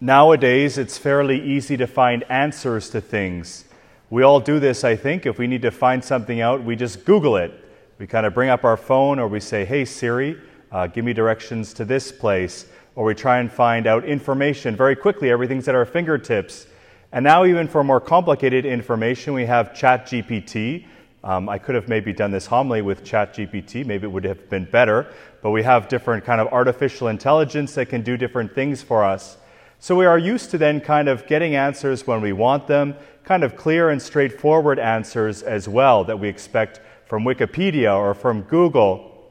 Nowadays, it's fairly easy to find answers to things. We all do this, I think. If we need to find something out, we just Google it. We kind of bring up our phone or we say, Hey Siri, uh, give me directions to this place. Or we try and find out information very quickly. Everything's at our fingertips. And now, even for more complicated information, we have ChatGPT. Um, I could have maybe done this homily with ChatGPT. Maybe it would have been better. But we have different kind of artificial intelligence that can do different things for us. So we are used to then kind of getting answers when we want them, kind of clear and straightforward answers as well that we expect from Wikipedia or from Google.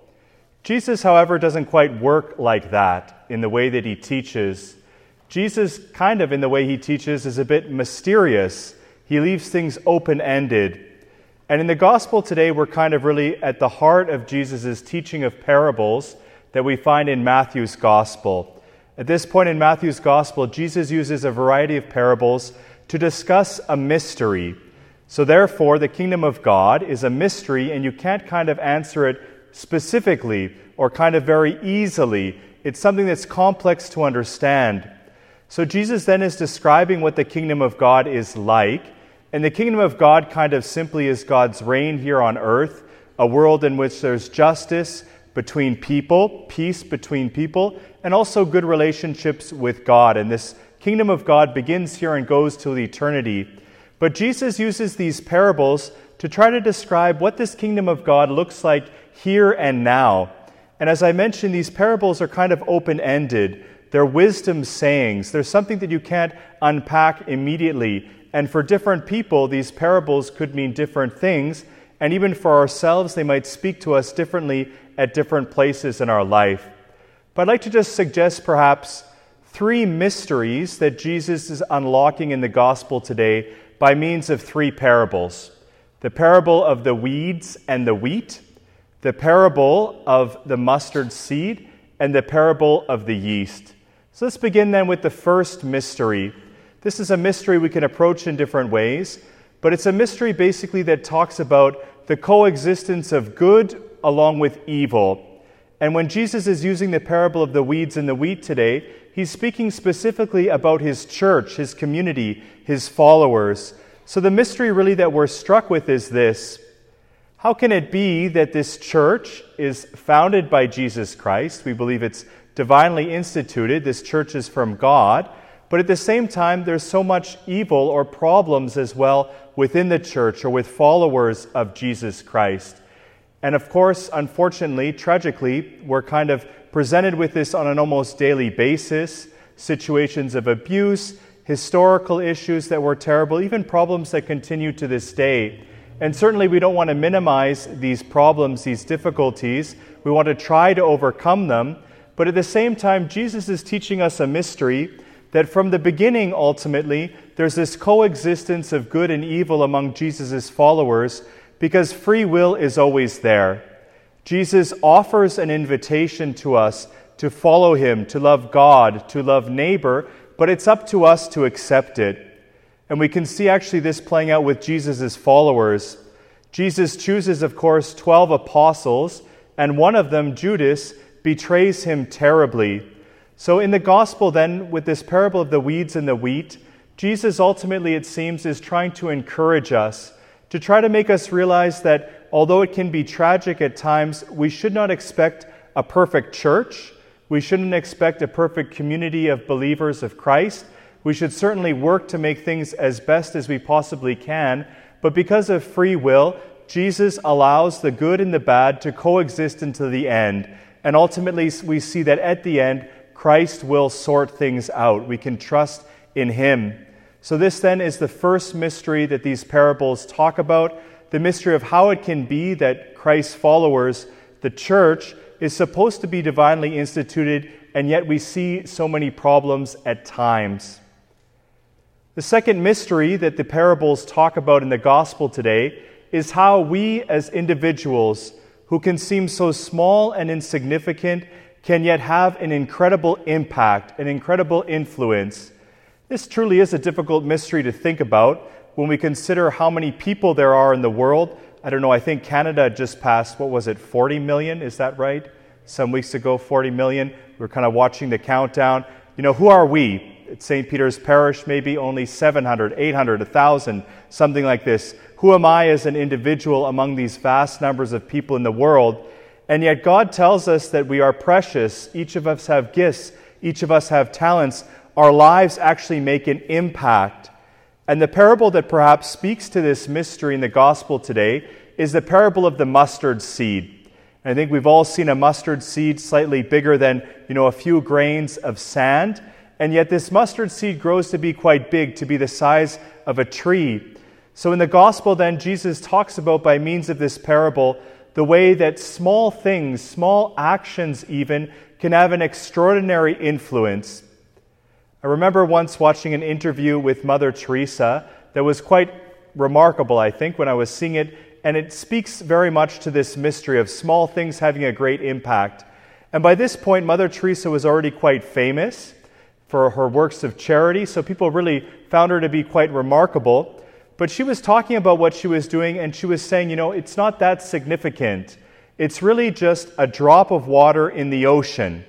Jesus, however, doesn't quite work like that in the way that he teaches. Jesus, kind of in the way he teaches, is a bit mysterious. He leaves things open ended. And in the gospel today, we're kind of really at the heart of Jesus' teaching of parables that we find in Matthew's gospel. At this point in Matthew's gospel, Jesus uses a variety of parables to discuss a mystery. So, therefore, the kingdom of God is a mystery, and you can't kind of answer it specifically or kind of very easily. It's something that's complex to understand. So, Jesus then is describing what the kingdom of God is like. And the kingdom of God kind of simply is God's reign here on earth, a world in which there's justice between people, peace between people, and also good relationships with God. And this kingdom of God begins here and goes to eternity. But Jesus uses these parables to try to describe what this kingdom of God looks like here and now. And as I mentioned, these parables are kind of open ended. They're wisdom sayings. There's something that you can't unpack immediately. And for different people, these parables could mean different things. And even for ourselves, they might speak to us differently at different places in our life. But I'd like to just suggest perhaps three mysteries that Jesus is unlocking in the gospel today by means of three parables the parable of the weeds and the wheat, the parable of the mustard seed, and the parable of the yeast. So let's begin then with the first mystery. This is a mystery we can approach in different ways, but it's a mystery basically that talks about the coexistence of good along with evil. And when Jesus is using the parable of the weeds and the wheat today, he's speaking specifically about his church, his community, his followers. So the mystery really that we're struck with is this How can it be that this church is founded by Jesus Christ? We believe it's divinely instituted. This church is from God. But at the same time, there's so much evil or problems as well within the church or with followers of Jesus Christ. And of course, unfortunately, tragically, we're kind of presented with this on an almost daily basis situations of abuse, historical issues that were terrible, even problems that continue to this day. And certainly, we don't want to minimize these problems, these difficulties. We want to try to overcome them. But at the same time, Jesus is teaching us a mystery that from the beginning, ultimately, there's this coexistence of good and evil among Jesus' followers because free will is always there. Jesus offers an invitation to us to follow him, to love God, to love neighbor, but it's up to us to accept it. And we can see actually this playing out with Jesus' followers. Jesus chooses, of course, 12 apostles, and one of them, Judas, betrays him terribly. So, in the gospel, then, with this parable of the weeds and the wheat, Jesus ultimately, it seems, is trying to encourage us to try to make us realize that although it can be tragic at times, we should not expect a perfect church. We shouldn't expect a perfect community of believers of Christ. We should certainly work to make things as best as we possibly can. But because of free will, Jesus allows the good and the bad to coexist until the end. And ultimately, we see that at the end, Christ will sort things out. We can trust in Him. So, this then is the first mystery that these parables talk about the mystery of how it can be that Christ's followers, the church, is supposed to be divinely instituted, and yet we see so many problems at times. The second mystery that the parables talk about in the gospel today is how we, as individuals who can seem so small and insignificant, can yet have an incredible impact, an incredible influence this truly is a difficult mystery to think about when we consider how many people there are in the world. I don't know, I think Canada just passed, what was it, 40 million? Is that right? Some weeks ago, 40 million. We are kind of watching the countdown. You know, who are we? at St. Peter's Parish, maybe only 700, 800, 1,000, something like this. Who am I as an individual among these vast numbers of people in the world? And yet, God tells us that we are precious. Each of us have gifts, each of us have talents. Our lives actually make an impact. And the parable that perhaps speaks to this mystery in the gospel today is the parable of the mustard seed. I think we've all seen a mustard seed slightly bigger than, you know, a few grains of sand. And yet, this mustard seed grows to be quite big, to be the size of a tree. So, in the gospel, then, Jesus talks about, by means of this parable, the way that small things, small actions even, can have an extraordinary influence. I remember once watching an interview with Mother Teresa that was quite remarkable, I think, when I was seeing it, and it speaks very much to this mystery of small things having a great impact. And by this point, Mother Teresa was already quite famous for her works of charity, so people really found her to be quite remarkable. But she was talking about what she was doing, and she was saying, you know, it's not that significant. It's really just a drop of water in the ocean.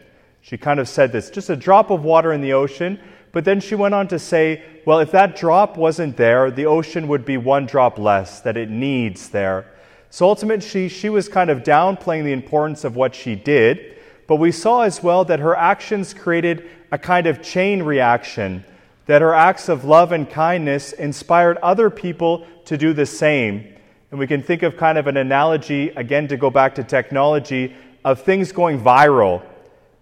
She kind of said this just a drop of water in the ocean. But then she went on to say, well, if that drop wasn't there, the ocean would be one drop less that it needs there. So ultimately, she, she was kind of downplaying the importance of what she did. But we saw as well that her actions created a kind of chain reaction that her acts of love and kindness inspired other people to do the same. And we can think of kind of an analogy, again, to go back to technology, of things going viral.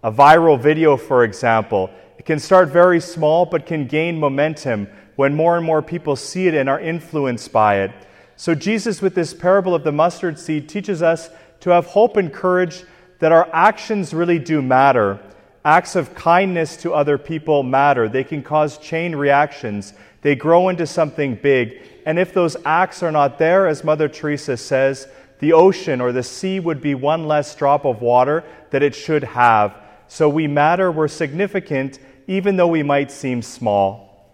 A viral video, for example, it can start very small but can gain momentum when more and more people see it and are influenced by it. So, Jesus, with this parable of the mustard seed, teaches us to have hope and courage that our actions really do matter Acts of kindness to other people matter. They can cause chain reactions. They grow into something big. And if those acts are not there, as Mother Teresa says, the ocean or the sea would be one less drop of water that it should have. So we matter, we're significant, even though we might seem small.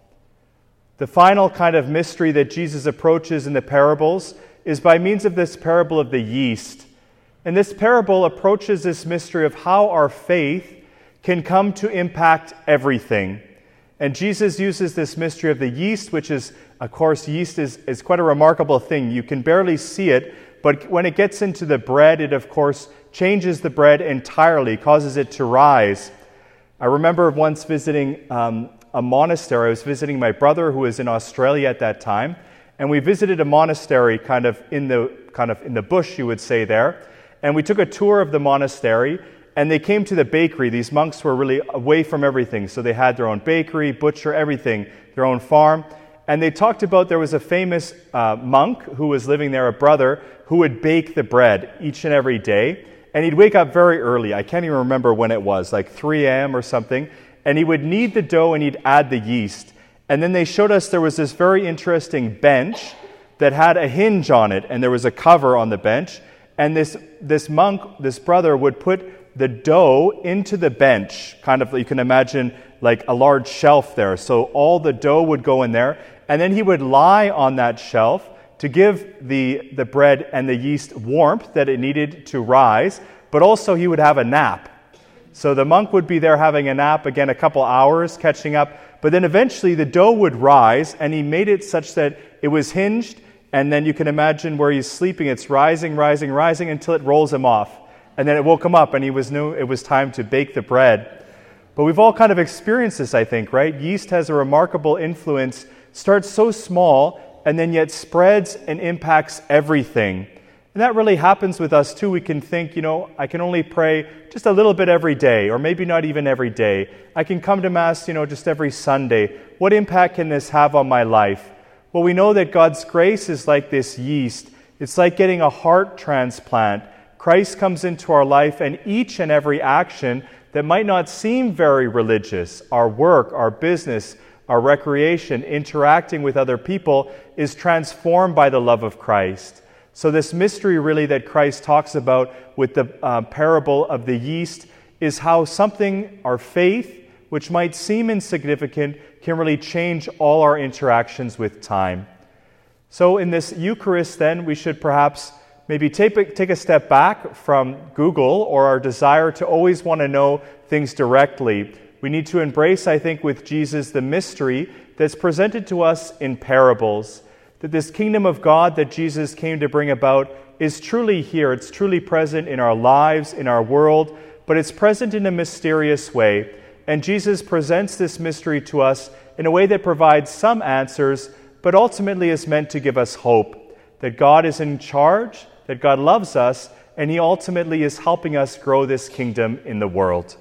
The final kind of mystery that Jesus approaches in the parables is by means of this parable of the yeast. And this parable approaches this mystery of how our faith can come to impact everything. And Jesus uses this mystery of the yeast, which is, of course, yeast is, is quite a remarkable thing. You can barely see it, but when it gets into the bread, it, of course, changes the bread entirely, causes it to rise. I remember once visiting um, a monastery. I was visiting my brother who was in Australia at that time, and we visited a monastery kind of in the kind of in the bush, you would say there. And we took a tour of the monastery, and they came to the bakery. These monks were really away from everything. So they had their own bakery, butcher, everything, their own farm. And they talked about there was a famous uh, monk who was living there, a brother, who would bake the bread each and every day. And he'd wake up very early. I can't even remember when it was, like 3 a.m. or something. And he would knead the dough and he'd add the yeast. And then they showed us there was this very interesting bench that had a hinge on it, and there was a cover on the bench. And this, this monk, this brother, would put the dough into the bench, kind of, you can imagine like a large shelf there. So all the dough would go in there, and then he would lie on that shelf to give the, the bread and the yeast warmth that it needed to rise, but also he would have a nap. So the monk would be there having a nap, again, a couple hours, catching up, but then eventually the dough would rise, and he made it such that it was hinged, and then you can imagine where he's sleeping, it's rising, rising, rising until it rolls him off. And then it woke him up, and he was knew it was time to bake the bread. But we've all kind of experienced this, I think, right? Yeast has a remarkable influence, starts so small, and then yet spreads and impacts everything. And that really happens with us too. We can think, you know, I can only pray just a little bit every day, or maybe not even every day. I can come to Mass, you know, just every Sunday. What impact can this have on my life? Well, we know that God's grace is like this yeast. It's like getting a heart transplant. Christ comes into our life, and each and every action that might not seem very religious, our work, our business, our recreation, interacting with other people, is transformed by the love of Christ. So, this mystery really that Christ talks about with the uh, parable of the yeast is how something, our faith, which might seem insignificant, can really change all our interactions with time. So, in this Eucharist, then, we should perhaps maybe take, take a step back from Google or our desire to always want to know things directly. We need to embrace, I think, with Jesus the mystery that's presented to us in parables. That this kingdom of God that Jesus came to bring about is truly here. It's truly present in our lives, in our world, but it's present in a mysterious way. And Jesus presents this mystery to us in a way that provides some answers, but ultimately is meant to give us hope that God is in charge, that God loves us, and He ultimately is helping us grow this kingdom in the world.